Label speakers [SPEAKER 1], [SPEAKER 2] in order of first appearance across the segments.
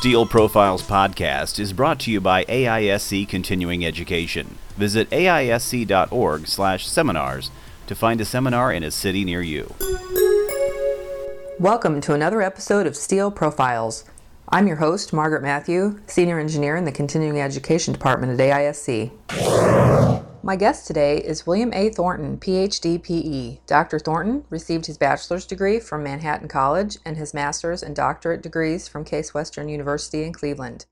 [SPEAKER 1] Steel Profiles podcast is brought to you by AISC Continuing Education. Visit aisc.org/seminars to find a seminar in a city near you.
[SPEAKER 2] Welcome to another episode of Steel Profiles. I'm your host, Margaret Matthew, Senior Engineer in the Continuing Education Department at AISC. My guest today is William A. Thornton, PhD PE. Dr. Thornton received his bachelor's degree from Manhattan College and his master's and doctorate degrees from Case Western University in Cleveland.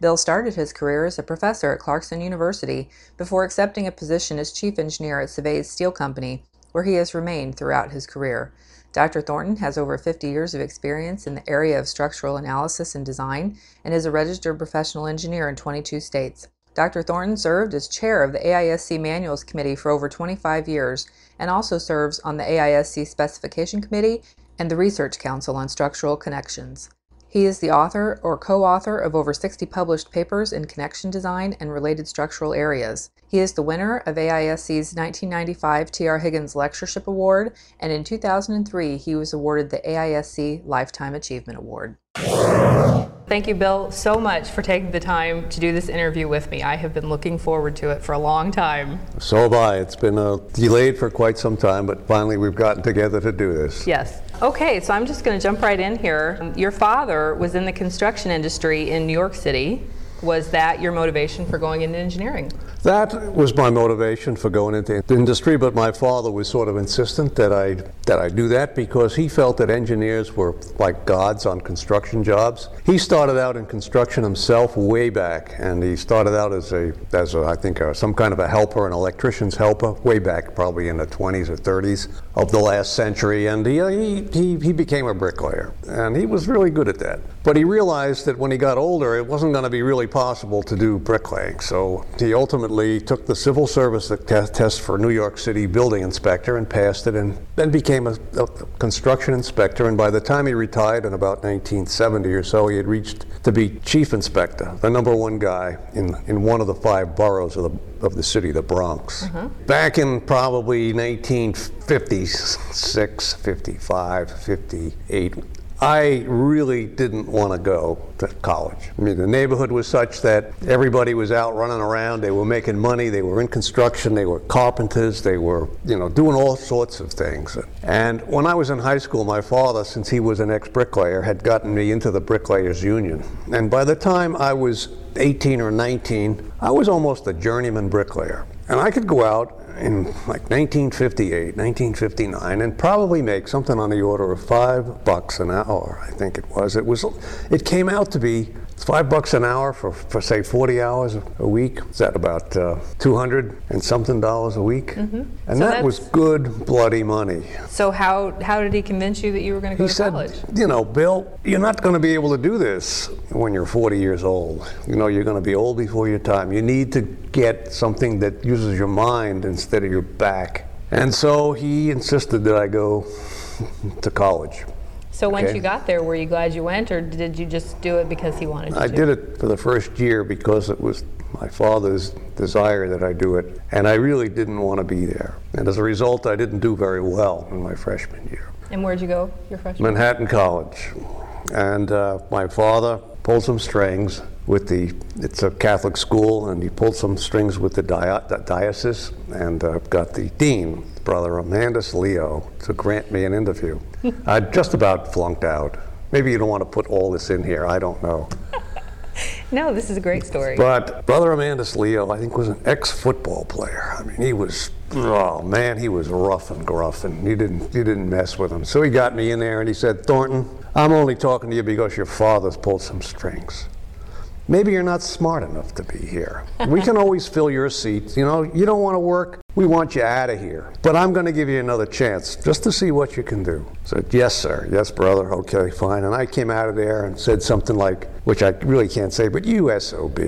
[SPEAKER 2] Bill started his career as a professor at Clarkson University before accepting a position as chief engineer at Cives Steel Company, where he has remained throughout his career. Dr. Thornton has over 50 years of experience in the area of structural analysis and design and is a registered professional engineer in 22 states. Dr. Thornton served as chair of the AISC Manuals Committee for over 25 years and also serves on the AISC Specification Committee and the Research Council on Structural Connections. He is the author or co author of over 60 published papers in connection design and related structural areas. He is the winner of AISC's 1995 T.R. Higgins Lectureship Award, and in 2003 he was awarded the AISC Lifetime Achievement Award. Thank you, Bill, so much for taking the time to do this interview with me. I have been looking forward to it for a long time.
[SPEAKER 3] So have I. It's been uh, delayed for quite some time, but finally we've gotten together to do this.
[SPEAKER 2] Yes. Okay, so I'm just going to jump right in here. Your father was in the construction industry in New York City. Was that your motivation for going into engineering?
[SPEAKER 3] That was my motivation for going into the industry, but my father was sort of insistent that I that I do that because he felt that engineers were like gods on construction jobs. He started out in construction himself way back, and he started out as a as a, I think a, some kind of a helper, an electrician's helper, way back probably in the 20s or 30s of the last century, and he uh, he he, he became a bricklayer, and he was really good at that. But he realized that when he got older, it wasn't going to be really possible to do bricklaying, so he ultimately took the civil service test for New York City building inspector and passed it and then became a, a, construction inspector. And by the time he retired in about 1970 or so, he had reached to be chief inspector, the number one guy in, in one of the five boroughs of the, of the city, the Bronx. Mm-hmm. Back in probably 1956, 55, 58, I really didn't want to go to college. I mean, the neighborhood was such that everybody was out running around. They were making money. They were in construction. They were carpenters. They were, you know, doing all sorts of things. And when I was in high school, my father, since he was an ex-bricklayer, had gotten me into the Bricklayers Union. And by the time I was 18 or 19, I was almost a journeyman bricklayer. And I could go out in like 1958, 1959, and probably make something on the order of five bucks an hour. I think it was. It was. It came out to be five bucks an hour for, for say 40 hours a week. Is that about uh, 200 and something dollars a week? Mm-hmm. And so that was good bloody money.
[SPEAKER 2] So how how did he convince you that you were going to go
[SPEAKER 3] he
[SPEAKER 2] to
[SPEAKER 3] said,
[SPEAKER 2] college?
[SPEAKER 3] You know, Bill, you're not going to be able to do this when you're 40 years old. You know, you're going to be old before your time. You need to get something that uses your mind instead of your back. And so he insisted that I go to college.
[SPEAKER 2] So once okay. you got there, were you glad you went, or did you just do it because he wanted you to?
[SPEAKER 3] I
[SPEAKER 2] to?
[SPEAKER 3] did it for the first year because it was my father's desire that I do it, and I really didn't want to be there. And as a result, I didn't do very well in my freshman year.
[SPEAKER 2] And where'd you go your freshman?
[SPEAKER 3] Manhattan College, and uh, my father pulled some strings with the. It's a Catholic school, and he pulled some strings with the, the diocese, and uh, got the dean, Brother Amandus Leo, to grant me an interview. I just about flunked out. Maybe you don't want to put all this in here. I don't know.
[SPEAKER 2] no, this is a great story.
[SPEAKER 3] But Brother Amandus Leo, I think, was an ex-football player. I mean, he was oh man, he was rough and gruff, and you didn't you didn't mess with him. So he got me in there, and he said, Thornton, I'm only talking to you because your father's pulled some strings. Maybe you're not smart enough to be here. We can always fill your seat. You know, you don't want to work, we want you out of here. But I'm going to give you another chance just to see what you can do. I said, Yes, sir. Yes, brother. Okay, fine. And I came out of there and said something like, which I really can't say, but you SOB.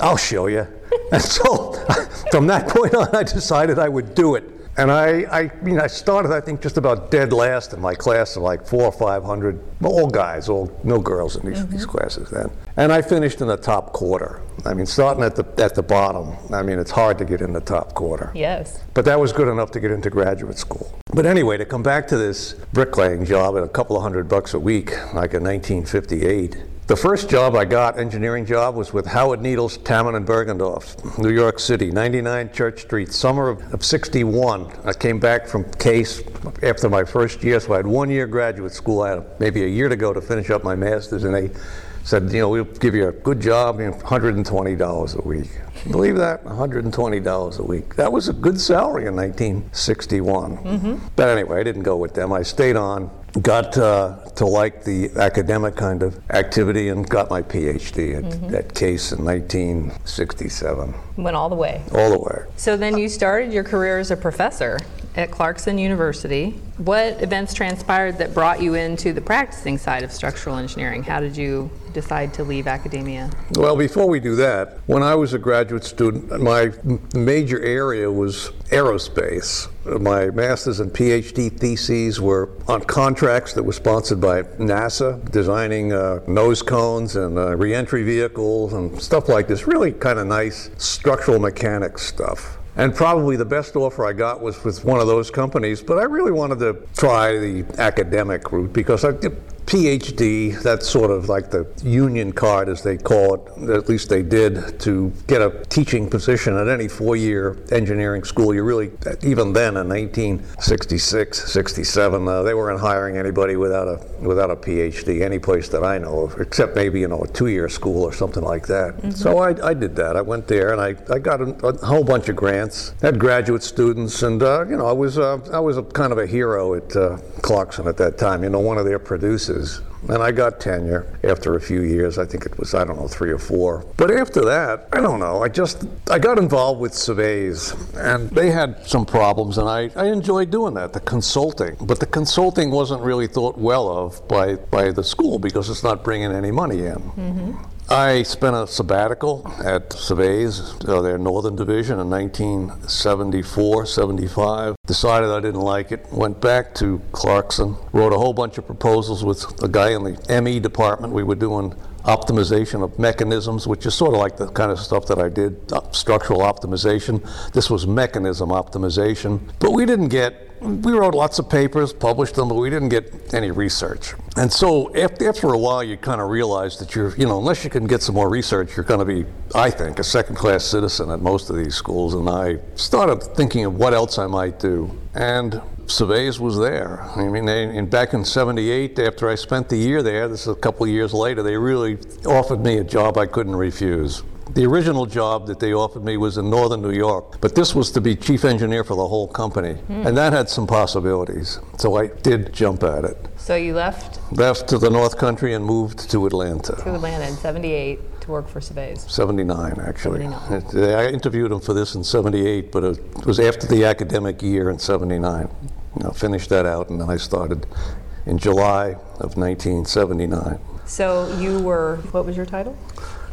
[SPEAKER 3] I'll show you. and so from that point on, I decided I would do it. And I, I mean, I started, I think, just about dead last in my class of like four or five hundred, all guys, all no girls in these, mm-hmm. these classes then. And I finished in the top quarter. I mean, starting at the at the bottom. I mean, it's hard to get in the top quarter.
[SPEAKER 2] Yes.
[SPEAKER 3] But that was good enough to get into graduate school. But anyway, to come back to this bricklaying job at a couple of hundred bucks a week, like in 1958, The first job I got, engineering job, was with Howard Needles, Tammen and Bergendoff, New York City, 99 Church Street, summer of, of 61. I came back from Case after my first year, so I had one year graduate school. I had maybe a year to go to finish up my master's, and they said, you know, we'll give you a good job, you know, $120 a week. Believe that? $120 a week. That was a good salary in 1961. Mm-hmm. But anyway, I didn't go with them. I stayed on, got uh, to like the academic kind of activity, and got my PhD at, mm-hmm. at Case in 1967.
[SPEAKER 2] Went all the way.
[SPEAKER 3] All the way.
[SPEAKER 2] So then you started your career as a professor at Clarkson University. What events transpired that brought you into the practicing side of structural engineering? How did you decide to leave academia?
[SPEAKER 3] Well, before we do that, when I was a graduate student, my major area was aerospace. My master's and PhD theses were on contracts that were sponsored by NASA, designing uh, nose cones and uh, reentry vehicles and stuff like this. Really kind of nice structural mechanics stuff. And probably the best offer I got was with one of those companies, but I really wanted to try the academic route because I, PhD, that's sort of like the union card, as they call it, at least they did, to get a teaching position at any four year engineering school. You really, even then in 1966, 67, uh, they weren't hiring anybody without a, without a PhD, any place that I know of, except maybe, you know, a two year school or something like that. Mm-hmm. So I, I did that. I went there and I, I got a, a whole bunch of grants, had graduate students, and, uh, you know, I was, uh, I was a, kind of a hero at uh, Clarkson at that time, you know, one of their producers and I got tenure after a few years. I think it was, I don't know, three or four. But after that, I don't know. I just, I got involved with Cives, and they had some problems, and I, I enjoyed doing that, the consulting. But the consulting wasn't really thought well of by, by the school because it's not bringing any money in. Mm-hmm. I spent a sabbatical at Cives, uh, their Northern Division, in 1974, 75. Decided I didn't like it. Went back to Clarkson. Wrote a whole bunch of proposals with a guy in the ME department. We were doing optimization of mechanisms, which is sort of like the kind of stuff that I did, uh, structural optimization. This was mechanism optimization. But we didn't get we wrote lots of papers, published them, but we didn't get any research. And so after, after a while, you kind of realize that you're, you know, unless you can get some more research, you're going to be, I think, a second class citizen at most of these schools. And I started thinking of what else I might do. And Cives was there. I mean, they, in, back in 78, after I spent the year there, this is a couple of years later, they really offered me a job I couldn't refuse. The original job that they offered me was in northern New York, but this was to be chief engineer for the whole company. Mm. And that had some possibilities. So I did jump at it.
[SPEAKER 2] So you left?
[SPEAKER 3] Left to the North Country and moved to Atlanta.
[SPEAKER 2] To Atlanta in 78 to work for Cives?
[SPEAKER 3] 79, actually. 79. I interviewed him for this in 78, but it was after the academic year in 79. You know, finished that out, and then I started in July of 1979.
[SPEAKER 2] So you were, what was your title?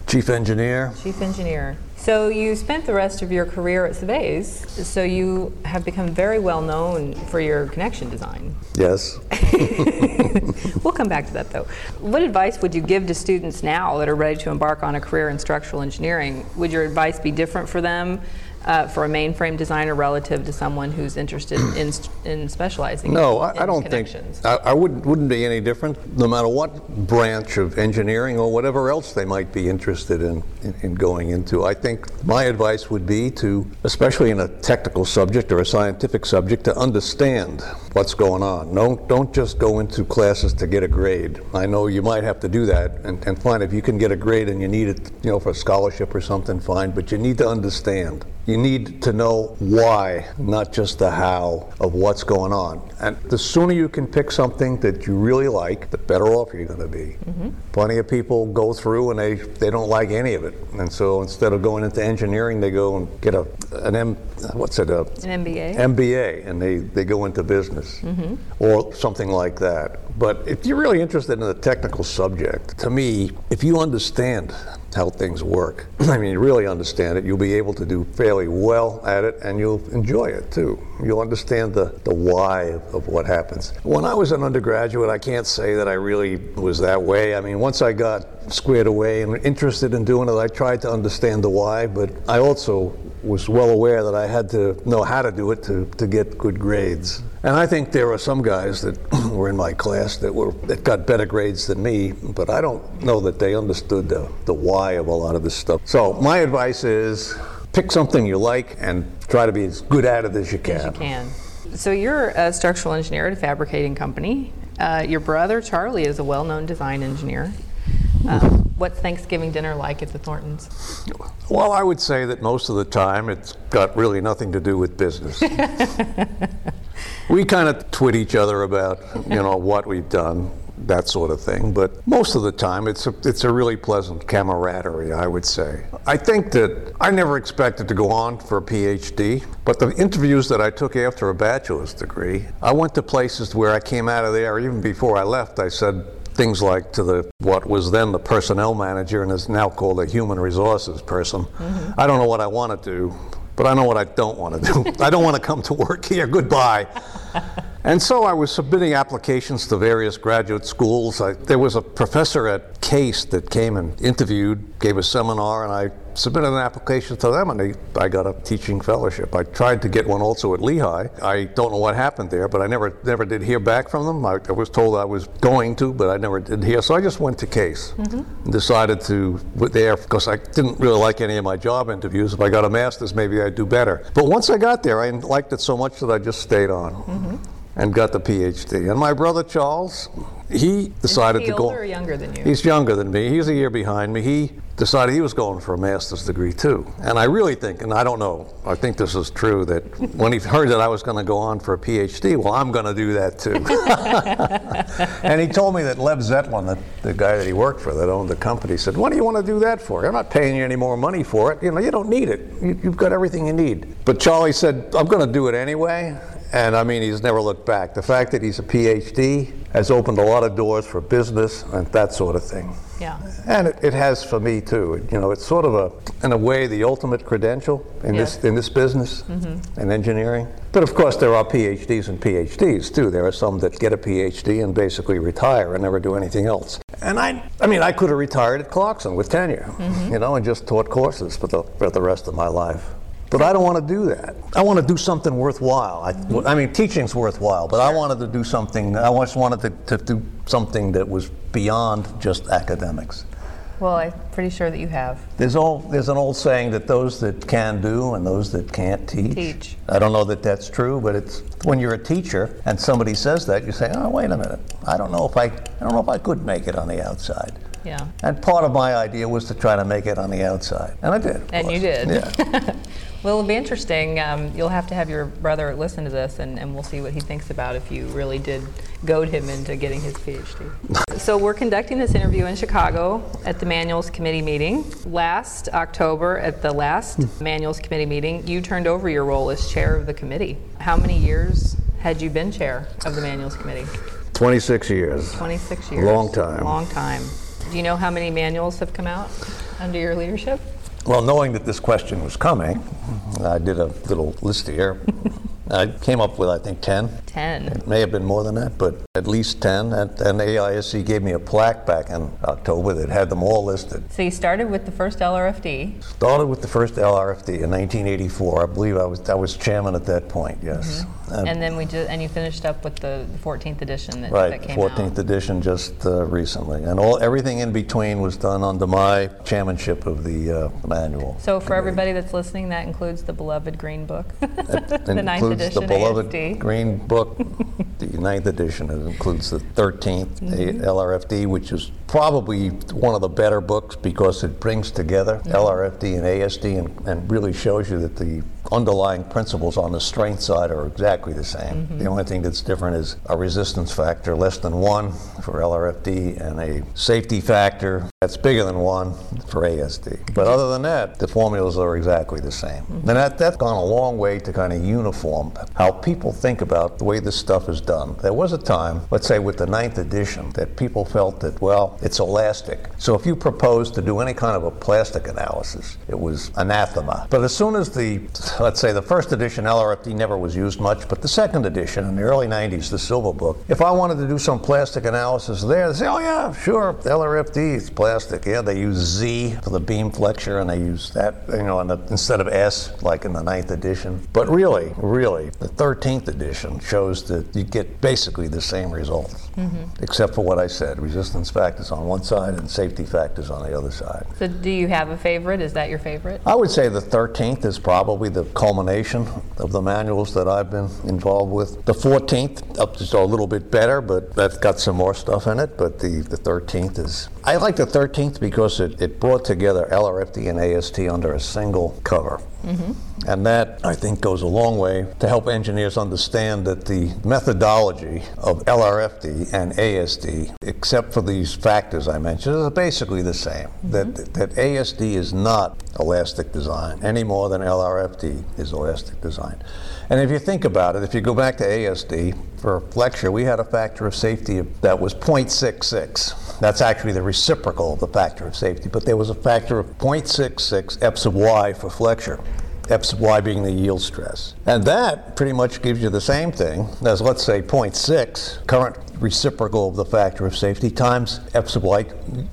[SPEAKER 3] Chief engineer.
[SPEAKER 2] Chief engineer. So you spent the rest of your career at Cives, so you have become very well known for your connection design.
[SPEAKER 3] Yes.
[SPEAKER 2] we'll come back to that though. What advice would you give to students now that are ready to embark on a career in structural engineering? Would your advice be different for them? Uh, for a mainframe designer relative to someone who's interested in, in specializing
[SPEAKER 3] no,
[SPEAKER 2] I,
[SPEAKER 3] I don't think I, I, wouldn't wouldn't be any different no matter what branch of engineering or whatever else they might be interested in, in, in going into. I think my advice would be to, especially in a technical subject or a scientific subject, to understand what's going on. Don't don't just go into classes to get a grade. I know you might have to do that, and, and fine if you can get a grade and you need it, you know, for a scholarship or something, fine. But you need to understand you need to know why, not just the how of what's going on. And the sooner you can pick something that you really like, the better off you're going to be. Mm-hmm. Plenty of people go through and they, they don't like any of it. And so instead of going into engineering, they go and get a an M, what's it, a,
[SPEAKER 2] an MBA.
[SPEAKER 3] MBA, and they, they go into business mm-hmm. or something like that. But if you're really interested in the technical subject, to me, if you understand how things work. I mean, really understand it. You'll be able to do fairly well at it and you'll enjoy it too. You'll understand the, the why of, what happens. When I was an undergraduate, I can't say that I really was that way. I mean, once I got squared away and interested in doing it, I tried to understand the why, but I also was well aware that I had to know how to do it to, to get good grades. And I think there are some guys that were in my class that were that got better grades than me, but I don't know that they understood the, the why of a lot of this stuff. So my advice is pick something you like and try to be as good at it as you can.
[SPEAKER 2] As you can. So you're a structural engineer at a fabricating company. Uh, your brother Charlie is a well-known design engineer. Um, what's Thanksgiving dinner like at the Thorntons?
[SPEAKER 3] Well, I would say that most of the time it's got really nothing to do with business. we kind of twit each other about, you know, what we've done, that sort of thing. But most of the time, it's a, it's a really pleasant camaraderie, I would say. I think that I never expected to go on for a PhD, but the interviews that I took after a bachelor's degree, I went to places where I came out of there, even before I left, I said, things like to the what was then the personnel manager and is now called a human resources person. Mm-hmm. I don't know what I want to do, but I know what I don't want to do. I don't want to come to work here. Goodbye. And so I was submitting applications to various graduate schools. I, there was a professor at Case that came and interviewed, gave a seminar, and I submitted an application to them, and they, I got a teaching fellowship. I tried to get one also at Lehigh. I don't know what happened there, but I never never did hear back from them. I, I was told I was going to, but I never did hear. So I just went to Case mm-hmm. and decided to there because I didn't really like any of my job interviews. If I got a master's, maybe I'd do better. But once I got there, I liked it so much that I just stayed on. Mm-hmm Mm-hmm. and got the PhD. And my brother Charles, he decided
[SPEAKER 2] he
[SPEAKER 3] to go.
[SPEAKER 2] younger than you?
[SPEAKER 3] He's younger than me. He's a year behind me. He decided he was going for a master's degree too. And I really think, and I don't know, I think this is true, that when he heard that I was going to go on for a PhD, well, I'm going to do that too. and he told me that Lev Zetlin, the, the guy that he worked for that owned the company, said, What do you want to do that for? I'm not paying you any more money for it. You know, you don't need it. You, you've got everything you need. But Charlie said, I'm going to do it anyway. And I mean, he's never looked back. The fact that he's a PhD has opened a lot of doors for business and that sort of thing.
[SPEAKER 2] Yeah.
[SPEAKER 3] And it, it has for me too. You know, it's sort of a, in a way, the ultimate credential in
[SPEAKER 2] Yes.
[SPEAKER 3] this in this business
[SPEAKER 2] Mm-hmm.
[SPEAKER 3] in engineering. But of course, there are PhDs and PhDs too. There are some that get a PhD and basically retire and never do anything else. And I, I mean, I could have retired at Clarkson with tenure,
[SPEAKER 2] Mm-hmm.
[SPEAKER 3] you know, and just taught courses for the for the rest of my life. But I don't want to do that. I want to do something worthwhile. I, I mean, teaching's worthwhile, but I wanted to do something. I just wanted to, to do something that was beyond just academics.
[SPEAKER 2] Well, I'm pretty sure that you have.
[SPEAKER 3] There's all there's an old saying that those that can do and those that can't teach.
[SPEAKER 2] Teach.
[SPEAKER 3] I don't know that that's true, but it's when you're a teacher and somebody says that, you say, "Oh, wait a minute. I don't know if I I don't know if I could make it on the outside."
[SPEAKER 2] Yeah.
[SPEAKER 3] And part of my idea was to try to make it on the outside, and I did.
[SPEAKER 2] And you did.
[SPEAKER 3] Yeah.
[SPEAKER 2] Well, it'll be interesting. Um, you'll have to have your brother listen to this, and, and we'll see what he thinks about if you really did goad him into getting his PhD. so, we're conducting this interview in Chicago at the Manuals Committee meeting. Last October, at the last Manuals Committee meeting, you turned over your role as chair of the committee. How many years had you been chair of the Manuals Committee?
[SPEAKER 3] 26 years.
[SPEAKER 2] 26 years.
[SPEAKER 3] Long time.
[SPEAKER 2] Long time. Do you know how many manuals have come out under your leadership?
[SPEAKER 3] Well, knowing that this question was coming, I did a little list here. I came up with, I think, 10.
[SPEAKER 2] 10.
[SPEAKER 3] It may have been more than that, but at least 10. And, and AISC gave me a plaque back in October that had them all listed.
[SPEAKER 2] So you started with the first LRFD.
[SPEAKER 3] Started with the first LRFD in 1984. I believe I was I was chairman at that point. Yes. And-
[SPEAKER 2] And then we just and you finished up with the, the 14th edition that,
[SPEAKER 3] right,
[SPEAKER 2] that came
[SPEAKER 3] 14th
[SPEAKER 2] out.
[SPEAKER 3] edition just uh, recently, and all everything in between was done under my chairmanship of the uh, manual.
[SPEAKER 2] So for everybody that's listening, that includes the beloved Green Book, the ninth
[SPEAKER 3] includes the beloved
[SPEAKER 2] ASD.
[SPEAKER 3] Green Book, the ninth edition. It includes the 13th
[SPEAKER 2] Mm-hmm.
[SPEAKER 3] LRFD, which is probably one of the better books because it brings together LRFD and ASD and, and really shows you that the underlying principles on the strength side are exactly the same.
[SPEAKER 2] Mm-hmm.
[SPEAKER 3] The only thing that's different is a resistance factor less than one for LRFD and a safety factor that's bigger than one for ASD. But other than that, the formulas are exactly the same. And that, that's gone a long way to kind of uniform how people think about the way this stuff is done. There was a time, let's say with the ninth edition, that people felt that, well, it's elastic. So if you proposed to do any kind of a plastic analysis, it was anathema. But as soon as the let's say the first edition LRFD never was used much, but the second edition in the early 90s, the Silver Book, if I wanted to do some plastic analysis there, they say, oh yeah, sure, LRFD, is plastic. Yeah, they use Z for the beam flexure and they use that, you know, the, instead of S, like in the ninth edition. But really, really, the 13th edition shows that you get basically the same results, mm-hmm. except for what I said, resistance factors on one side and safety factors on the other side.
[SPEAKER 2] So do you have a favorite? Is that your favorite?
[SPEAKER 3] I would say the 13th is probably the culmination of the manuals that I've been involved with. The 14th, up to a little bit better, but that's got some more stuff in it. But the, the 13th is. I like the 13th because it, it brought together LRFD and ASD under a single cover. Mm-hmm. And that, I think, goes a long way to help engineers understand that the methodology of LRFD and ASD, except for these factors I mentioned, is basically the same. Mm-hmm. That, that ASD is not elastic design any more than LRFD is elastic design. And if you think about it, if you go back to ASD for flexure, we had a factor of safety that was 0.66. That's actually the reciprocal of the factor of safety, but there was a factor of 0.66 F sub y for flexure. Sub y being the yield stress. And that pretty much gives you the same thing as, let's say, 0.6 current reciprocal of the factor of safety times f sub y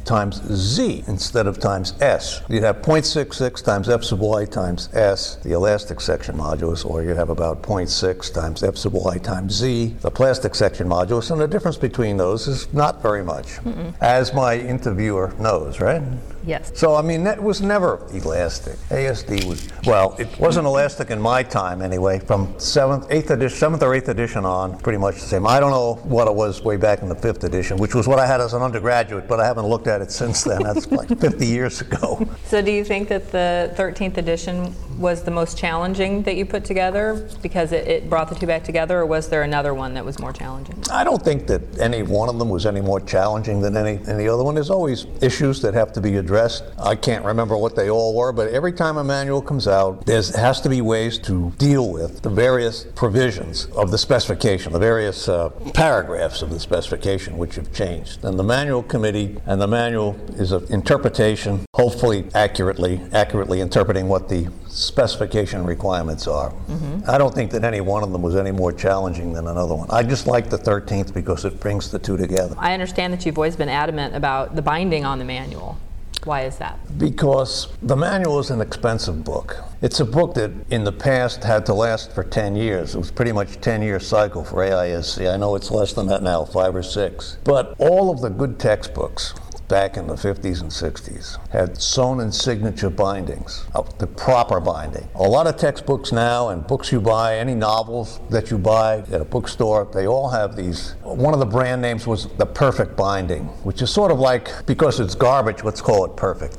[SPEAKER 3] times z instead of times s. You'd have 0.66 times f sub y times s, the elastic section modulus, or you'd have about 0.6 times f sub y times z, the plastic section modulus, and the difference between those is not very much, Mm-mm. as my interviewer knows, right?
[SPEAKER 2] Yes.
[SPEAKER 3] So, I mean, that was never elastic. ASD was, well, it wasn't elastic in my time anyway, from 7th, 8th edition, 7th or 8th edition on, pretty much the same. I don't know what it was way back in the 5th edition, which was what I had as an undergraduate, but I haven't looked at it since then. That's like 50 years ago.
[SPEAKER 2] So, do you think that the 13th edition was the most challenging that you put together because it, it brought the two back together, or was there another one that was more challenging?
[SPEAKER 3] I don't think that any one of them was any more challenging than any, any other one. There's always issues that have to be addressed. I can't remember what they all were, but every time a manual comes out, there has to be ways to deal with the various provisions of the specification, the various uh, paragraphs of the specification which have changed. And the manual committee and the manual is an interpretation, hopefully accurately, accurately interpreting what the specification requirements are. Mm-hmm. I don't think that any one of them was any more challenging than another one. I just like the 13th because it brings the two together.
[SPEAKER 2] I understand that you've always been adamant about the binding on the manual. Why is that?
[SPEAKER 3] Because the manual is an expensive book. It's a book that in the past had to last for 10 years. It was pretty much a 10 year cycle for AISC. I know it's less than that now, five or six. But all of the good textbooks back in the 50s and 60s had sewn and signature bindings, uh, the proper binding. A lot of textbooks now and books you buy, any novels that you buy at a bookstore, they all have these. One of the brand names was the perfect binding, which is sort of like, because it's garbage, let's call it perfect.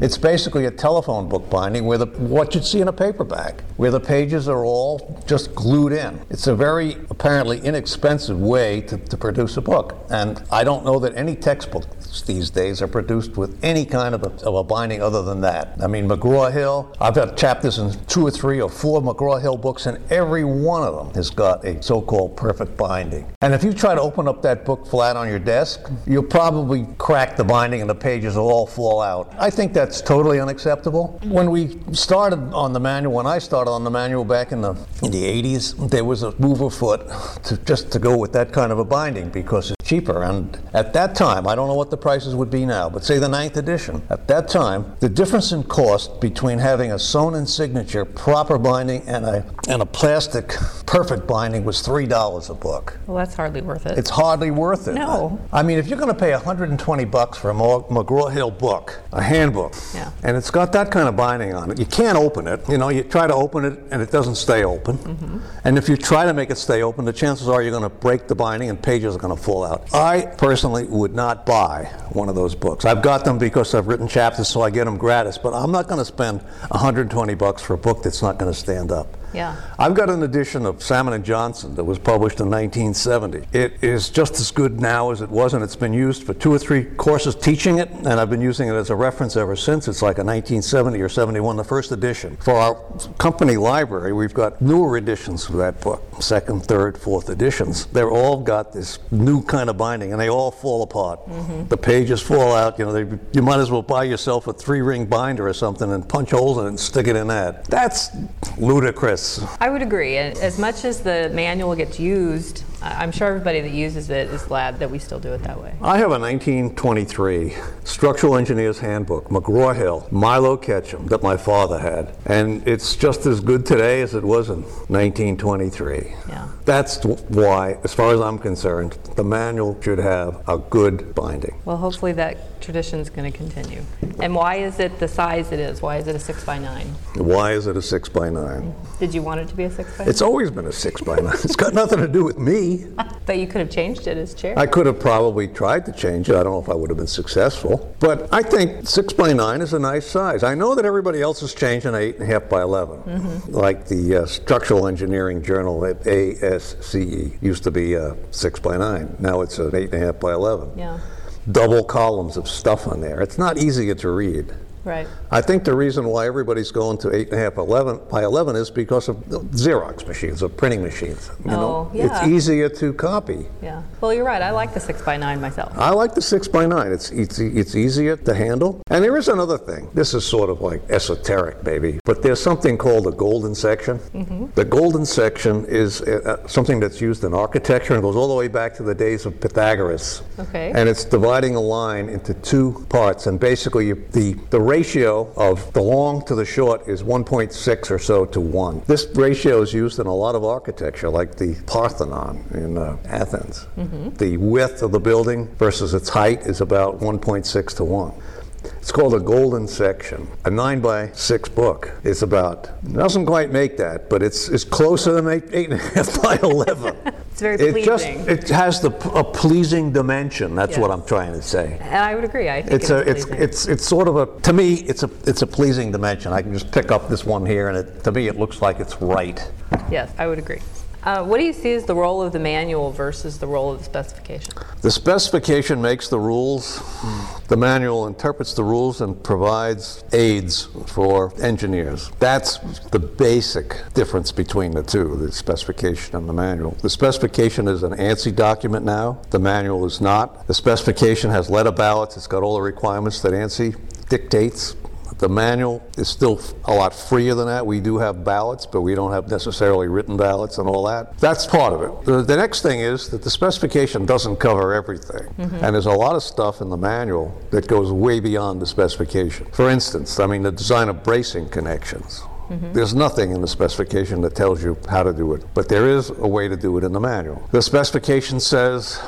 [SPEAKER 3] It's basically a telephone book binding where the, what you'd see in a paperback, where the pages are all just glued in. It's a very apparently inexpensive way to, to produce a book. And I don't know that any textbooks these days are produced with any kind of a, of a binding other than that. I mean, McGraw-Hill, I've got chapters in two or three or four McGraw-Hill books, and every one of them has got a so-called perfect binding. And if you try to open up that book flat on your desk, you'll probably crack the binding and the pages will all fall out. I think that's totally unacceptable. When we started on the manual, when I started on the manual back in the, in the 80s, there was a move of foot to just to go with that kind of a binding because it's cheaper. And at that time, I don't know what the prices would be now, but say the ninth edition. At that time, the difference in cost between having a sewn in signature proper binding and a and a plastic perfect binding was three dollars a book.
[SPEAKER 2] Well, that's hardly worth it.
[SPEAKER 3] It's hardly worth it.
[SPEAKER 2] No.
[SPEAKER 3] I, I mean, if you're going to pay 120 bucks for a McGraw Hill book, a handbook,
[SPEAKER 2] yeah.
[SPEAKER 3] and it's got that kind of binding on it, you can't open it. You know, you try to open it and it doesn't stay open. Mm-hmm. And if you try to make it stay open, the chances are you're going to break the binding and pages are going to fall out. I personally would not buy one of those books. I've got them because I've written chapters, so I get them gratis. But I'm not going to spend 120 bucks for a book that's not going to stand up.
[SPEAKER 2] Yeah.
[SPEAKER 3] I've got an edition of Salmon and Johnson that was published in 1970. It is just as good now as it was, and it's been used for two or three courses teaching it, and I've been using it as a reference ever since. It's like a 1970 or 71, the first edition. For our company library, we've got newer editions of that book, second, third, fourth editions. They're all got this new kind of binding, and they all fall apart. Mm-hmm. The pages fall out. You know, they, you might as well buy yourself a three-ring binder or something and punch holes in it and stick it in that. That's ludicrous.
[SPEAKER 2] I would agree. As much as the manual gets used, I'm sure everybody that uses it is glad that we still do it that way.
[SPEAKER 3] I have a 1923 Structural Engineer's Handbook, McGraw-Hill, Milo Ketchum, that my father had. And it's just as good today as it was in 1923.
[SPEAKER 2] Yeah.
[SPEAKER 3] That's why, as far as I'm concerned, the manual should have a good binding.
[SPEAKER 2] Well, hopefully that tradition is going to continue. And why is it the size it is? Why is it a six by nine?
[SPEAKER 3] Why is it a 6 by 9
[SPEAKER 2] Did you want it to be a six by nine?
[SPEAKER 3] It's always been a 6 by 9 It's got nothing to do with me.
[SPEAKER 2] But you could have changed it as chair.
[SPEAKER 3] I could have probably tried to change it. I don't know if I would have been successful. But I think 6 by 9 is a nice size. I know that everybody else is changing 8.5 by 11. Like the uh, Structural Engineering Journal at ASCE used to be uh, 6 by 9. Now it's an 8.5 by 11.
[SPEAKER 2] Yeah,
[SPEAKER 3] Double columns of stuff on there. It's not easier to read.
[SPEAKER 2] Right.
[SPEAKER 3] I think the reason why everybody's going to 8.5 11 by 11 is because of the Xerox machines or printing machines. You know,
[SPEAKER 2] Oh, yeah.
[SPEAKER 3] It's easier to copy.
[SPEAKER 2] Yeah. Well, you're right. I like the six by nine myself.
[SPEAKER 3] I like the six by nine. It's, it's it's easier to handle. And there is another thing. This is sort of like esoteric, maybe, but there's something called a golden section. The golden section is uh, uh, something that's used in architecture and goes all the way back to the days of Pythagoras.
[SPEAKER 2] Okay.
[SPEAKER 3] And it's dividing a line into two parts, and basically you, the the ratio of the long to the short is 1.6 or so to one. This ratio is used in a lot of architecture, like the Parthenon in uh, Athens. The width of the building versus its height is about 1.6 to 1. It's called a golden section. A 9 by 6 book is about, doesn't quite make that, but it's, it's closer than 8, 8.5 by 11.
[SPEAKER 2] It's very
[SPEAKER 3] it Just, it has the, a pleasing dimension, that's what I'm trying to say.
[SPEAKER 2] And I would agree. I think
[SPEAKER 3] It's
[SPEAKER 2] it's,
[SPEAKER 3] a it's, it's it's sort of a, to me, it's a, it's a pleasing dimension. I can just pick up this one here and it, to me, it looks like it's right.
[SPEAKER 2] Yes, I would agree. Uh, what do you see as the role of the manual versus the role of the specification?
[SPEAKER 3] The specification makes the rules, the manual interprets the rules and provides aids for engineers. That's the basic difference between the two, the specification and the manual. The specification is an ANSI document now, the manual is not. The specification has letter ballots, it's got all the requirements that ANSI dictates. The manual is still a lot freer than that. We do have ballots, but we don't have necessarily written ballots and all that. That's part of it. The, the next thing is that the specification doesn't cover everything. Mm-hmm. And there's a lot of stuff in the manual that goes way beyond the specification. For instance, I mean, the design of bracing connections. There's nothing in the specification that tells you how to do it, but there is a way to do it in the manual. The specification says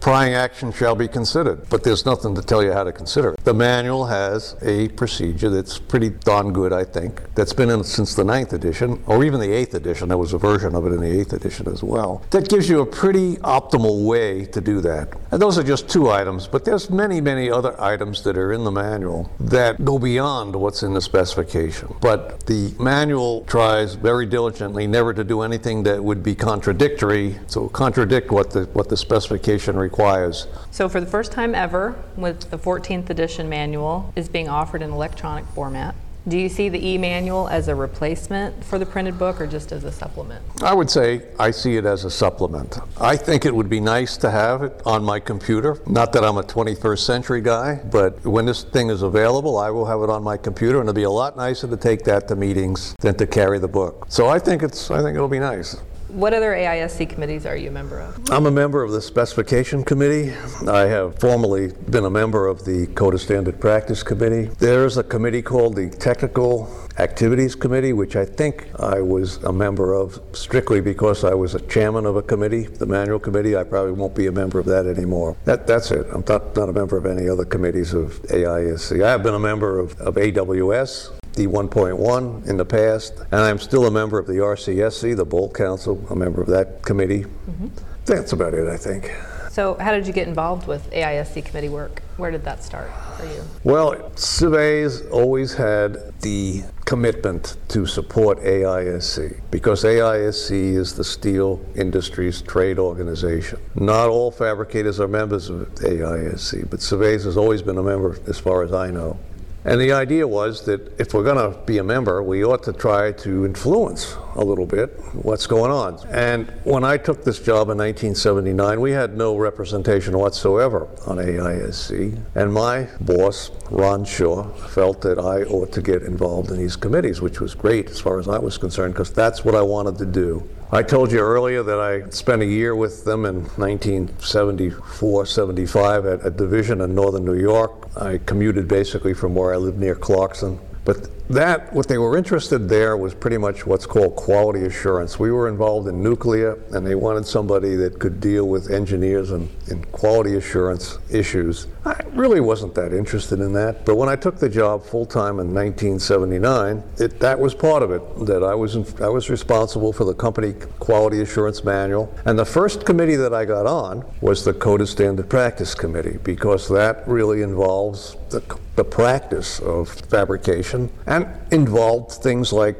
[SPEAKER 3] prying action shall be considered, but there's nothing to tell you how to consider it. The manual has a procedure that's pretty darn good, I think, that's been in since the ninth edition, or even the eighth edition. There was a version of it in the eighth edition as well. That gives you a pretty optimal way to do that. And those are just two items, but there's many, many other items that are in the manual that go beyond what's in the specification. But the manual tries very diligently never to do anything that would be contradictory, so contradict what the what the specification requires.
[SPEAKER 2] So, for the first time ever, with the 14th edition manual is being offered in electronic format. Do you see the e-manual as a replacement for the printed book or just as a supplement?
[SPEAKER 3] I would say I see it as a supplement. I think it would be nice to have it on my computer. Not that I'm a 21st century guy, but when this thing is available, I will have it on my computer, and it'll be a lot nicer to take that to meetings than to carry the book. So I think it's I think it'll be nice.
[SPEAKER 2] What other AISC committees are you a member of?
[SPEAKER 3] I'm a member of the Specification Committee. I have formerly been a member of the Code of Standard Practice Committee. There's a committee called the Technical Activities Committee, which I think I was a member of strictly because I was a chairman of a committee, the Manual Committee. I probably won't be a member of that anymore. That, that's it. I'm not, not a member of any other committees of AISC. I have been a member of, of AWS, the 1.1 in the past, and I'm still a member of the RCSC, the Bolt Council, a member of that committee. Mm-hmm. That's about it, I think.
[SPEAKER 2] So, how did you get involved with AISC committee work? Where did that start for you?
[SPEAKER 3] Well, Cives always had the commitment to support AISC because AISC is the steel industry's trade organization. Not all fabricators are members of AISC, but Cives has always been a member as far as I know. And the idea was that if we're going to be a member, we ought to try to influence a little bit what's going on. And when I took this job in 1979, we had no representation whatsoever on AISC. And my boss, Ron Shaw, felt that I ought to get involved in these committees, which was great as far as I was concerned, because that's what I wanted to do. I told you earlier that I spent a year with them in 1974 75 at a division in northern New York. I commuted basically from where I lived near Clarkson. But that, what they were interested there was pretty much what's called quality assurance. We were involved in nuclear, and they wanted somebody that could deal with engineers and, and quality assurance issues. I really wasn't that interested in that, but when I took the job full time in 1979, it, that was part of it. That I was in, I was responsible for the company quality assurance manual, and the first committee that I got on was the Code of Standard Practice Committee because that really involves the, the practice of fabrication and involved things like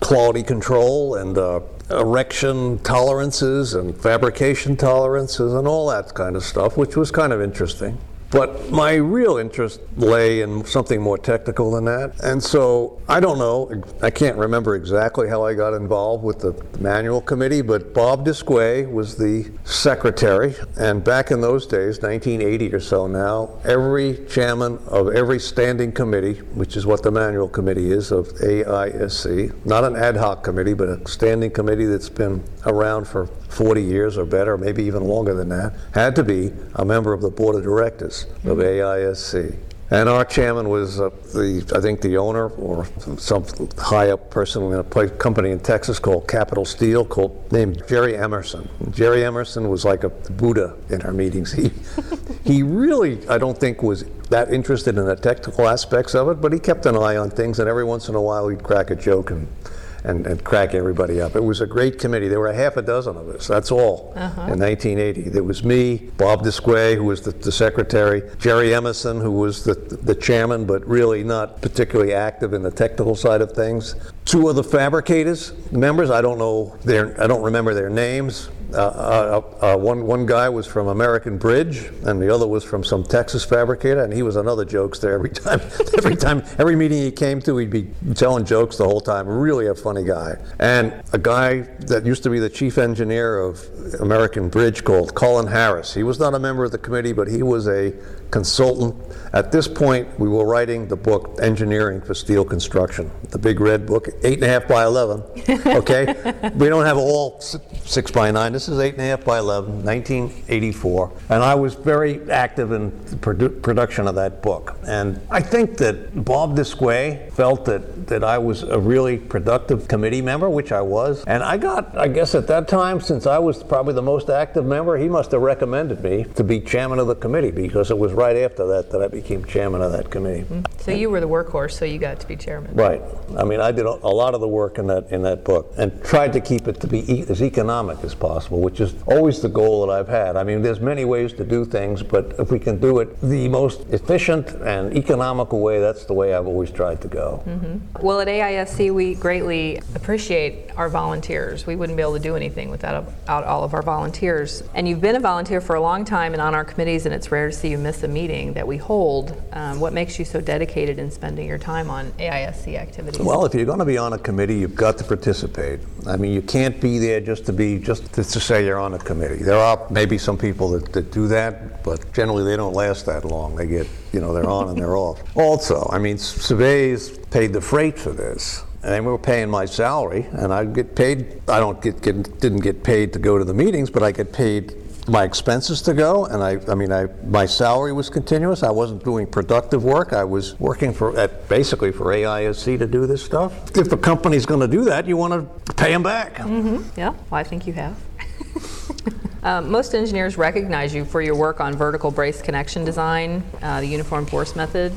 [SPEAKER 3] quality control and uh, erection tolerances and fabrication tolerances and all that kind of stuff, which was kind of interesting. But my real interest lay in something more technical than that. And so I don't know, I can't remember exactly how I got involved with the manual committee, but Bob Disque was the secretary. And back in those days, 1980 or so now, every chairman of every standing committee, which is what the manual committee is of AISC, not an ad hoc committee, but a standing committee that's been around for 40 years or better, maybe even longer than that, had to be a member of the board of directors of AISC. And our chairman was uh, the, I think, the owner or some high up person in a company in Texas called Capital Steel, called named Jerry Emerson. Jerry Emerson was like a Buddha in our meetings. He, he really, I don't think, was that interested in the technical aspects of it, but he kept an eye on things, and every once in a while he'd crack a joke and and, and, crack everybody up. It was a great committee. There were a half a dozen of us. That's all uh-huh. in 1980. There was me, Bob Disque, who was the, the, secretary, Jerry Emerson, who was the, the chairman, but really not particularly active in the technical side of things. Two of the fabricators members. I don't know their. I don't remember their names. Uh, uh, uh, one, one guy was from American Bridge, and the other was from some Texas fabricator, and he was another jokester every time. every time, every meeting he came to, he'd be telling jokes the whole time. Really a funny guy. And a guy that used to be the chief engineer of American Bridge called Colin Harris. He was not a member of the committee, but he was a consultant. At this point, we were writing the book Engineering for Steel Construction, the big red book, eight and a half by 11. Okay? we don't have all six by nine. This is eight and a half by 11, 1984. And I was very active in the produ- production of that book. And I think that Bob Disque felt that, that I was a really productive committee member, which I was. And I got, I guess at that time, since I was probably the most active member, he must have recommended me to be chairman of the committee because it was right after that that I became chairman of that committee. Mm-hmm.
[SPEAKER 2] So you were the workhorse, so you got to be chairman.
[SPEAKER 3] Right. I mean, I did a, a lot of the work in that in that book and tried to keep it to be e- as economic as possible, which is always the goal that I've had. I mean, there's many ways to do things, but if we can do it the most efficient and economical way, that's the way I've always tried to go.
[SPEAKER 2] Mm-hmm. Well, at AISC, we greatly appreciate our volunteers. We wouldn't be able to do anything without, without all of our volunteers. And you've been a volunteer for a long time and on our committees, and it's rare to see you miss a meeting that we hold. Um, what makes you so dedicated in spending your time on AISC activities?
[SPEAKER 3] Well, if you're going to be on a committee, you've got to participate. I mean, you can't be there just to be just to, to say you're on a committee. There are maybe some people that, that do that, but generally they don't last that long. They get, you know, they're on and they're off. Also, I mean, Cives paid the freight for this and they were paying my salary, and I get paid. I don't get, get, didn't get paid to go to the meetings, but I get paid my expenses to go, and I, I mean, I my salary was continuous. I wasn't doing productive work. I was working for at basically for AISC to do this stuff. If a company's going to do that, you want to pay them back.
[SPEAKER 2] Mm-hmm. Yeah, well, I think you have. Um, most engineers recognize you for your work on vertical brace connection design, uh, the uniform force method,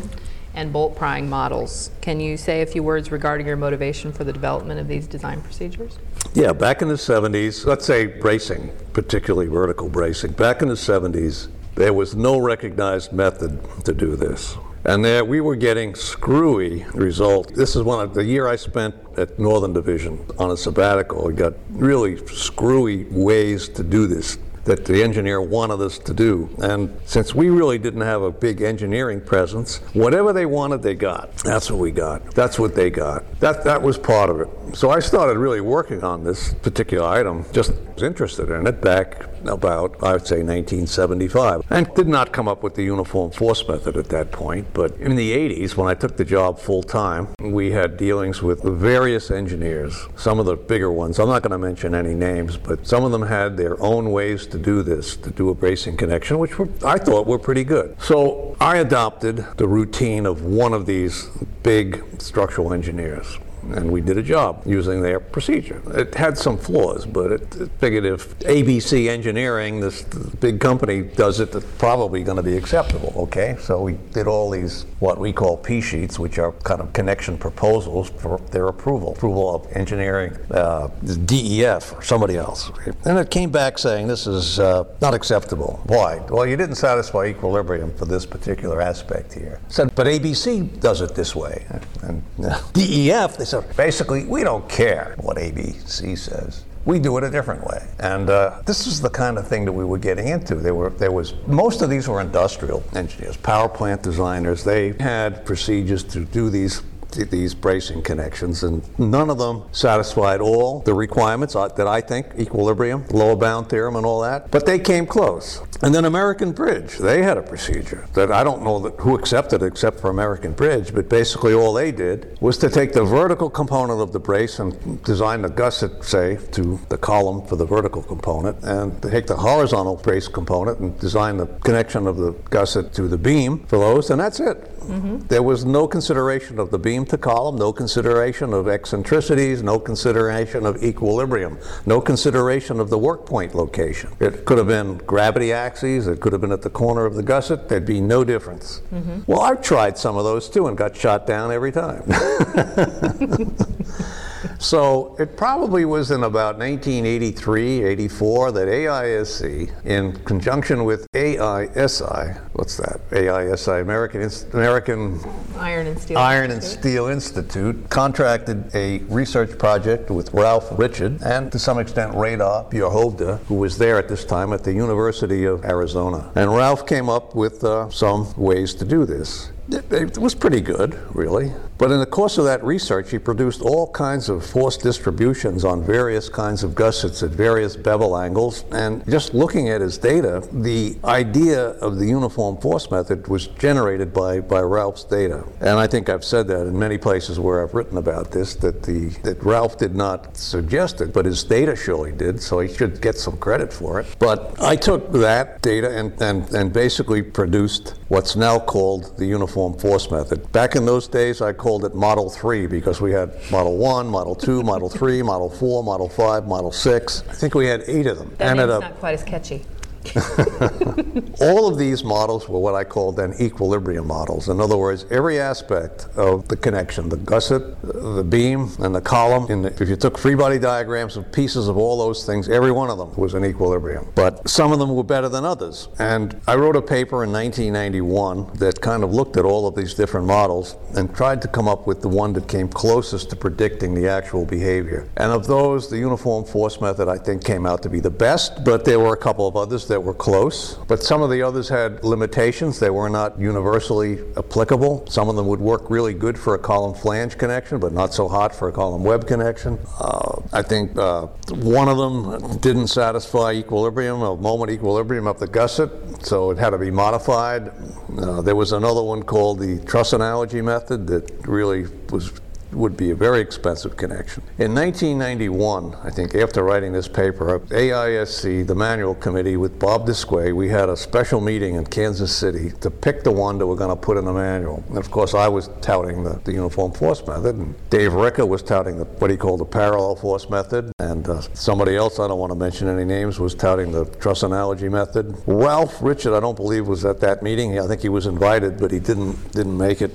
[SPEAKER 2] and bolt prying models. Can you say a few words regarding your motivation for the development of these design procedures?
[SPEAKER 3] Yeah, back in the 70s, let's say bracing, particularly vertical bracing, back in the 70s, there was no recognized method to do this. And there we were getting screwy results. This is one of the year I spent at Northern Division on a sabbatical. We got really screwy ways to do this that the engineer wanted us to do. And since we really didn't have a big engineering presence, whatever they wanted, they got. That's what we got. That's what they got. That that was part of it. So I started really working on this particular item. Just was interested in it back about I would say 1975, and did not come up with the uniform force method at that point. But in the 80s, when I took the job full time, we had dealings with various engineers. Some of the bigger ones. I'm not going to mention any names, but some of them had their own ways to do this, to do a bracing connection, which were, I thought were pretty good. So I adopted the routine of one of these big structural engineers and we did a job using their procedure. It had some flaws, but it, it figured if ABC Engineering, this, big company, does it, it's probably going to be acceptable. Okay, so we did all these what we call P sheets, which are kind of connection proposals for their approval, approval of engineering, uh, DEF or somebody else, and it came back saying this is uh, not acceptable. Why? Well, you didn't satisfy equilibrium for this particular aspect here. Said, but ABC does it this way, and uh, DEF they basically we don't care what ABC says we do it a different way. And uh, this is the kind of thing that we were getting into. There were there was most of these were industrial engineers, power plant designers. They had procedures to do these these bracing connections, and none of them satisfied all the requirements uh, that I think equilibrium, lower bound theorem, and all that. But they came close. And then American Bridge, they had a procedure that I don't know that who accepted except for American Bridge, but basically all they did was to take the vertical component of the brace and design the gusset, say, to the column for the vertical component, and take the horizontal brace component and design the connection of the gusset to the beam for those, and that's it. Mm-hmm. There was no consideration of the beam to column, no consideration of eccentricities, no consideration of equilibrium, no consideration of the work point location. It could have been gravity axes, it could have been at the corner of the gusset, there'd be no difference. Mm-hmm. Well, I've tried some of those too and got shot down every time. So it probably was in about 1983, 84 that AISC, in conjunction with AISI, what's that? AISI, American American
[SPEAKER 2] Iron and Steel
[SPEAKER 3] Iron
[SPEAKER 2] Institute.
[SPEAKER 3] and Steel Institute, contracted a research project with Ralph Richard and to some extent Reidar Bjorhovde, who was there at this time at the University of Arizona. And Ralph came up with uh, some ways to do this. It, it was pretty good, really. But in the course of that research, he produced all kinds of force distributions on various kinds of gussets at various bevel angles. And just looking at his data, the idea of the uniform force method was generated by, by Ralph's data. And I think I've said that in many places where I've written about this, that, the, that Ralph did not suggest it, but his data surely did, so he should get some credit for it. But I took that data and, and, and basically produced what's now called the uniform force method. Back in those days, I called it Model 3 because we had Model 1, Model 2, Model 3, Model 4, Model 5, Model 6. I think we had eight of them.
[SPEAKER 2] That
[SPEAKER 3] Ended
[SPEAKER 2] name's
[SPEAKER 3] up-
[SPEAKER 2] not quite as catchy.
[SPEAKER 3] all of these models were what I called then equilibrium models. In other words, every aspect of the connection, the gusset, the beam, and the column, the, if you took free body diagrams of pieces of all those things, every one of them was in equilibrium. But some of them were better than others. And I wrote a paper in 1991 that kind of looked at all of these different models and tried to come up with the one that came closest to predicting the actual behavior. And of those, the uniform force method I think came out to be the best, but there were a couple of others that were close. But some of the others had limitations. They were not universally applicable. Some of them would work really good for a column flange connection, but not so hot for a column web connection. Uh, I think uh, one of them didn't satisfy equilibrium, a moment equilibrium of the gusset, so it had to be modified. Uh, there was another one called the truss analogy method that really was would be a very expensive connection. In 1991, I think after writing this paper, AISC, the manual committee with Bob Disque, we had a special meeting in Kansas City to pick the one that we're going to put in the manual. And of course, I was touting the, the uniform force method, and Dave Ricker was touting the, what he called the parallel force method, and uh, somebody else, I don't want to mention any names, was touting the truss analogy method. Ralph Richard, I don't believe, was at that meeting. I think he was invited, but he didn't didn't make it.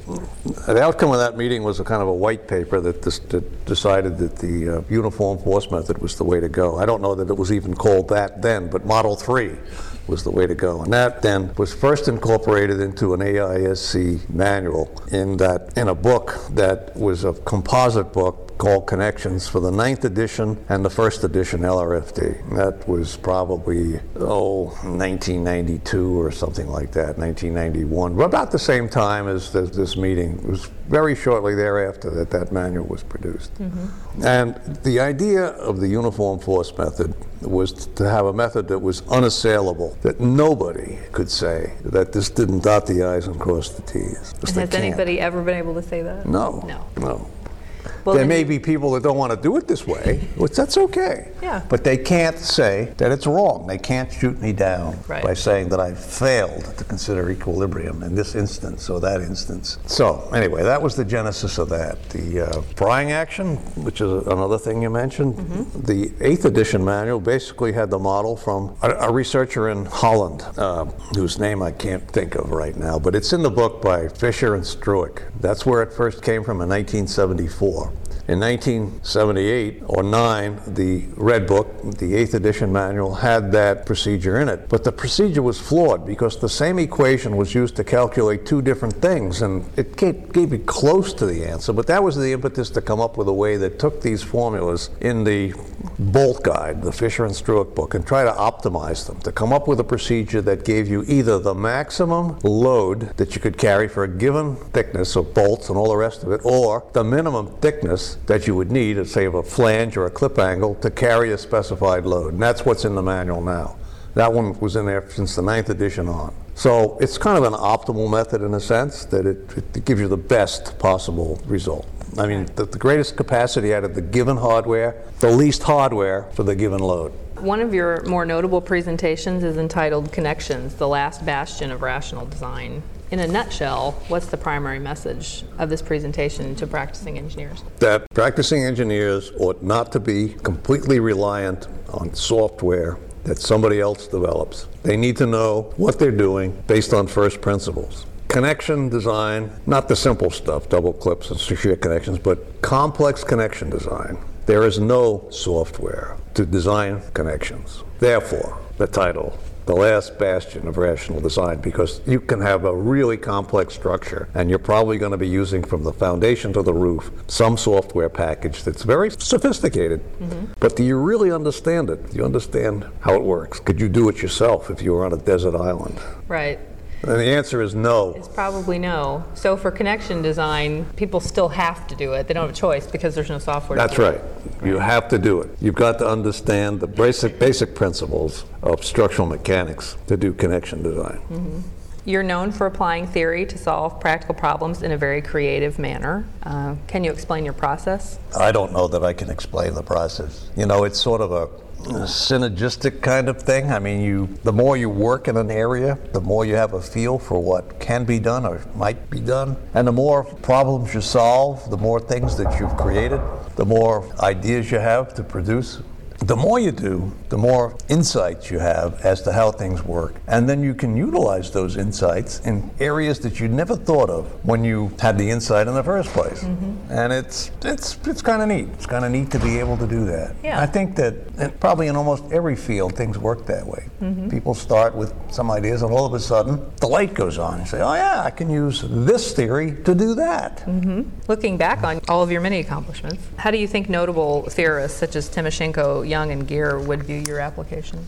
[SPEAKER 3] The outcome of that meeting was a kind of a white paper that, dis- that decided that the uh, uniform force method was the way to go. I don't know that it was even called that then, but Model 3 was the way to go. And that then was first incorporated into an AISC manual in that in a book that was a composite book called Connections for the ninth edition and the first edition LRFD. That was probably, oh, 1992 or something like that, 1991. About the same time as this, this meeting. It was very shortly thereafter that that manual was produced. Mm-hmm. And the idea of the uniform force method was to have a method that was unassailable, that nobody could say that this didn't dot the I's and cross the T's.
[SPEAKER 2] Has anybody ever been able to say that?
[SPEAKER 3] No.
[SPEAKER 2] No.
[SPEAKER 3] No.
[SPEAKER 2] Well,
[SPEAKER 3] there may be people that don't want to do it this way, which that's okay.
[SPEAKER 2] Yeah.
[SPEAKER 3] But they can't say that it's wrong. They can't shoot me down
[SPEAKER 2] Right.
[SPEAKER 3] by saying that I failed to consider equilibrium in this instance or that instance. So anyway, that was the genesis of that. The uh, prying action, which is another thing you mentioned,
[SPEAKER 2] Mm-hmm.
[SPEAKER 3] the eighth edition manual basically had the model from a, a researcher in Holland, uh, whose name I can't think of right now, but it's in the book by Fisher and Struik. That's where it first came from in 1974. In 1978 or 9, the Red Book, the 8th edition manual, had that procedure in it. But the procedure was flawed because the same equation was used to calculate two different things, and it gave, gave you close to the answer. But that was the impetus to come up with a way that took these formulas in the Bolt Guide, the Fisher and Struik book, and try to optimize them to come up with a procedure that gave you either the maximum load that you could carry for a given thickness of bolts and all the rest of it, or the minimum thickness that you would need, say, of a flange or a clip angle to carry a specified load. And that's what's in the manual now. That one was in there since the ninth edition on. So it's kind of an optimal method in a sense that it, it gives you the best possible result. I mean, the, the greatest capacity out of the given hardware, the least hardware for the given load.
[SPEAKER 2] One of your more notable presentations is entitled Connections, the Last Bastion of Rational Design. In a nutshell, what's the primary message of this presentation to practicing engineers?
[SPEAKER 3] that practicing engineers ought not to be completely reliant on software that somebody else develops. They need to know what they're doing based on first principles. Connection design, not the simple stuff, double clips and secure connections, but complex connection design. There is no software to design connections. Therefore, the title, the last bastion of rational design because you can have a really complex structure and you're probably going to be using from the foundation to the roof some software package that's very sophisticated. Mm-hmm. But do you really understand it? Do you understand how it works? Could you do it yourself if you were on a desert island?
[SPEAKER 2] Right.
[SPEAKER 3] And the answer is no.
[SPEAKER 2] It's probably no. So for connection design, people still have to do it. They don't have a choice because there's no software. to
[SPEAKER 3] That's
[SPEAKER 2] do it.
[SPEAKER 3] right. You have to do it. You've got to understand the basic basic principles of structural mechanics to do connection design.
[SPEAKER 2] You're known for applying theory to solve practical problems in a very creative manner. Uh, can you explain your process?
[SPEAKER 3] I don't know that I can explain the process. You know, it's sort of a synergistic kind of thing. I mean, you the more you work in an area, the more you have a feel for what can be done or might be done, and the more problems you solve, the more things that you've created, the more ideas you have to produce. The more you do, the more insights you have as to how things work. And then you can utilize those insights in areas that you never thought of when you had the insight in the first place. Mm-hmm. And it's it's it's kind of neat. It's kind of neat to be able to do that.
[SPEAKER 2] Yeah.
[SPEAKER 3] I think that probably in almost every field things work that way. Mm-hmm. People start with some ideas and all of a sudden the light goes on. You say, "Oh yeah, I can use this theory to do that." Mm-hmm.
[SPEAKER 2] Looking back on all of your many accomplishments, how do you think notable theorists such as Timoshenko, Young, and Gere would view your application?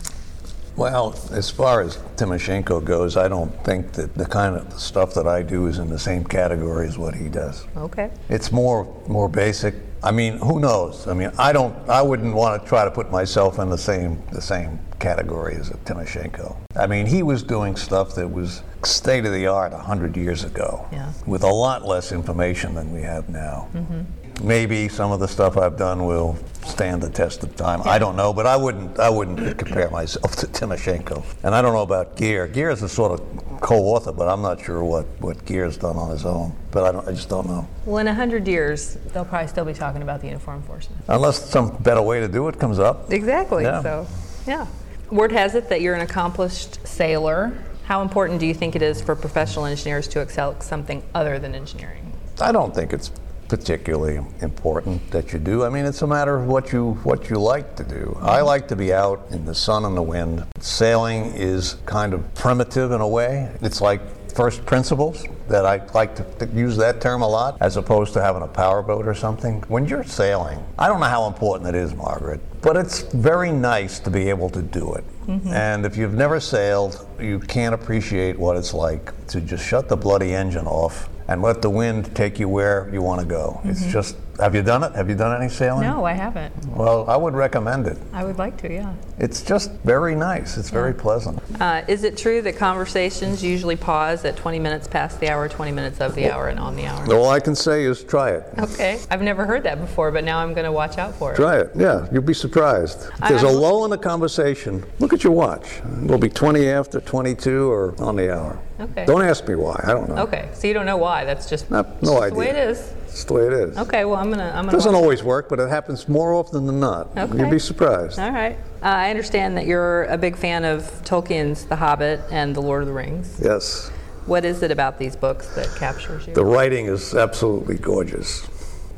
[SPEAKER 3] Well, as far as Timoshenko goes, I don't think that the kind of stuff that I do is in the same category as what he does.
[SPEAKER 2] Okay.
[SPEAKER 3] It's more more basic. I mean, who knows? I mean, I don't. I wouldn't want to try to put myself in the same the same category as Timoshenko. I mean, he was doing stuff that was state of the art hundred years ago,
[SPEAKER 2] Yeah.
[SPEAKER 3] with a lot less information than we have now. Mm-hmm.
[SPEAKER 4] Maybe some of the stuff I've done will stand the test of time. I don't know, but I wouldn't I wouldn't compare myself to Timoshenko. And I don't know about Gere. Gere is a sort of co-author, but I'm not sure what what Gere's done on his own. But I don't I just don't know.
[SPEAKER 2] Well, in a hundred years, they'll probably still be talking about the uniformed forces.
[SPEAKER 4] Unless some better way to do it comes up.
[SPEAKER 2] Exactly.
[SPEAKER 4] Yeah.
[SPEAKER 2] So, yeah. Word has it that you're an accomplished sailor. How important do you think it is for professional engineers to excel at something other than engineering?
[SPEAKER 4] I don't think it's particularly important that you do. I mean, it's a matter of what you what you like to do. I mm-hmm. like to be out in the sun and the wind. Sailing is kind of primitive in a way. It's like first principles that I like to, to use that term a lot as opposed to having a powerboat or something. When you're sailing, I don't know how important it is, Margaret, but it's very nice to be able to do it. Mm-hmm. And if you've never sailed, you can't appreciate what it's like to just shut the bloody engine off and let the wind take you where you want to go. It's mm-hmm. just, have you done it? Have you done any sailing?
[SPEAKER 2] No, I haven't.
[SPEAKER 4] Well, I would recommend it.
[SPEAKER 2] I would like to, yeah.
[SPEAKER 4] It's just very nice. It's very pleasant.
[SPEAKER 2] Uh, is it true that conversations usually pause at 20 minutes past the hour, 20 minutes of the hour, and on the hour?
[SPEAKER 3] All I can say is try it.
[SPEAKER 2] Okay. I've never heard that before, but now I'm going to watch out for it.
[SPEAKER 3] Try it. Yeah, you'll be surprised. If there's a
[SPEAKER 2] I'm-
[SPEAKER 3] lull in the conversation, look at your watch. It'll be 20 after 22 or on the hour.
[SPEAKER 2] Okay.
[SPEAKER 3] Don't ask me why. I don't know.
[SPEAKER 2] Okay, so you don't know why. That's just,
[SPEAKER 3] No,
[SPEAKER 2] it's
[SPEAKER 3] no
[SPEAKER 2] just
[SPEAKER 3] idea.
[SPEAKER 2] the way it is.
[SPEAKER 3] It's the way it is.
[SPEAKER 2] Okay, well, I'm going to. I'm gonna
[SPEAKER 3] Doesn't
[SPEAKER 2] watch-
[SPEAKER 3] always work, but it happens more often than not.
[SPEAKER 2] Okay.
[SPEAKER 3] You'd be surprised.
[SPEAKER 2] All right. Uh, I understand that you're a big fan of Tolkien's The Hobbit and The Lord of the Rings.
[SPEAKER 3] Yes.
[SPEAKER 2] What is it about these books that captures you?
[SPEAKER 3] The writing is absolutely gorgeous.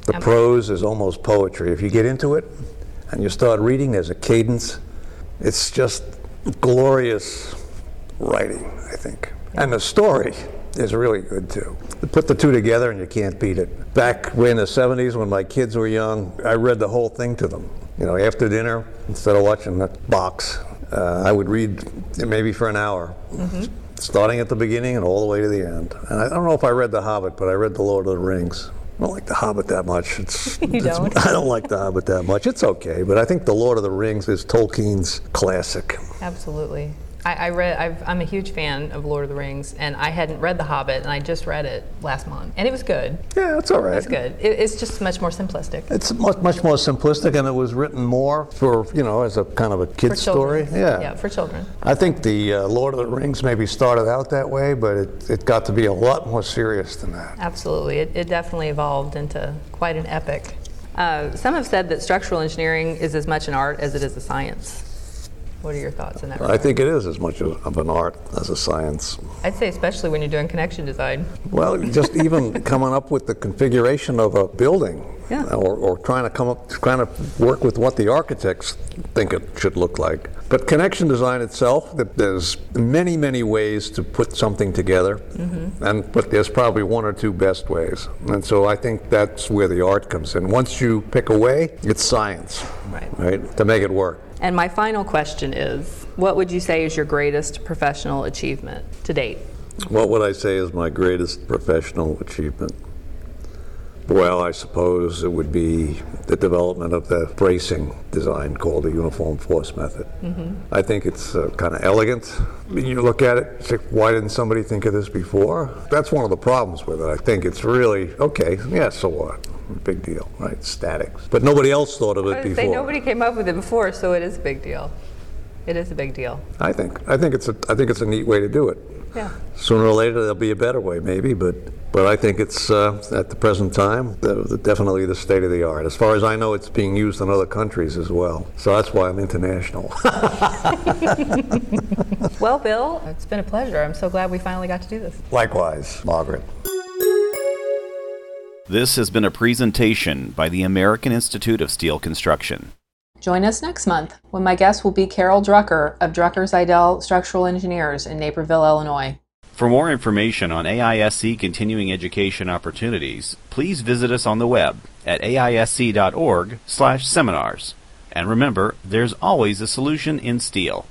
[SPEAKER 3] The
[SPEAKER 2] Am-
[SPEAKER 3] prose is almost poetry. If you get into it and you start reading, there's a cadence. It's just glorious writing, I think. And the story is really good too. Put the two together and you can't beat it. Back in the 70s when my kids were young, I read the whole thing to them. You know, after dinner, instead of watching the box, uh, I would read maybe for an hour, starting at the beginning and all the way to the end. And I don't know if I read The Hobbit, but I read The Lord of the Rings. I don't like The Hobbit that much. It's,
[SPEAKER 2] You
[SPEAKER 3] it's-
[SPEAKER 2] don't?
[SPEAKER 3] I don't like The Hobbit that much. It's okay, but I think The Lord of the Rings is Tolkien's classic.
[SPEAKER 2] Absolutely. I, I read. I've, I'm a huge fan of Lord of the Rings, and I hadn't read The Hobbit, and I just read it last month, and it was good.
[SPEAKER 3] Yeah, it's all right.
[SPEAKER 2] It's good. It, it's just much more simplistic.
[SPEAKER 3] It's much, much more simplistic, and it was written more for, you know, as a kind of a kid's story. Yeah.
[SPEAKER 2] Yeah, for children.
[SPEAKER 3] I think the uh, Lord of the Rings maybe started out that way, but it, it got to be a lot more serious than that.
[SPEAKER 2] Absolutely. It, it definitely evolved into quite an epic. Uh, some have said that structural engineering is as much an art as it is a science. What are your thoughts on that?
[SPEAKER 3] I
[SPEAKER 2] regard?
[SPEAKER 3] think it is as much of of an art as a science.
[SPEAKER 2] I'd say especially when you're doing connection design.
[SPEAKER 3] Well, just even coming up with the configuration of a building,
[SPEAKER 2] Yeah.
[SPEAKER 3] or, or trying to come up, trying to work with what the architects think it should look like. But connection design itself, there's many, many ways to put something together,
[SPEAKER 2] Mm-hmm.
[SPEAKER 3] and but there's probably one or two best ways. And so I think that's where the art comes in. Once you pick a way, it's science,
[SPEAKER 2] Right.
[SPEAKER 3] right, to make it work.
[SPEAKER 2] And my final question is what would you say is your greatest professional achievement to date?
[SPEAKER 3] What would I say is my greatest professional achievement? Well, I suppose it would be the development of the bracing design called the uniform force method. I think it's uh, kind of elegant. When you look at it, like, why didn't somebody think of this before? That's one of the problems with it. I think it's really, okay, yeah, so what? Big deal, right? Statics. But nobody else thought of it before.
[SPEAKER 2] say nobody came up with it before, so it is a big deal. It is a big deal.
[SPEAKER 3] I think. I think it's a. I think it's a neat way to do it.
[SPEAKER 2] Yeah.
[SPEAKER 3] Sooner or later, there'll be a better way, maybe, but but I think it's uh, at the present time the, the, definitely the state of the art. As far as I know, it's being used in other countries as well. So that's why I'm international.
[SPEAKER 2] Well, Bill, it's been a pleasure. I'm so glad we finally got to do this.
[SPEAKER 3] Likewise, Margaret.
[SPEAKER 1] This has been a presentation by the American Institute of Steel Construction.
[SPEAKER 2] Join us next month when my guest will be Carol Drucker of Drucker Zajdel Structural Engineers in Naperville, Illinois.
[SPEAKER 1] For more information on AISC continuing education opportunities, please visit us on the web at aisc.org/seminars. And remember, there's always a solution in steel.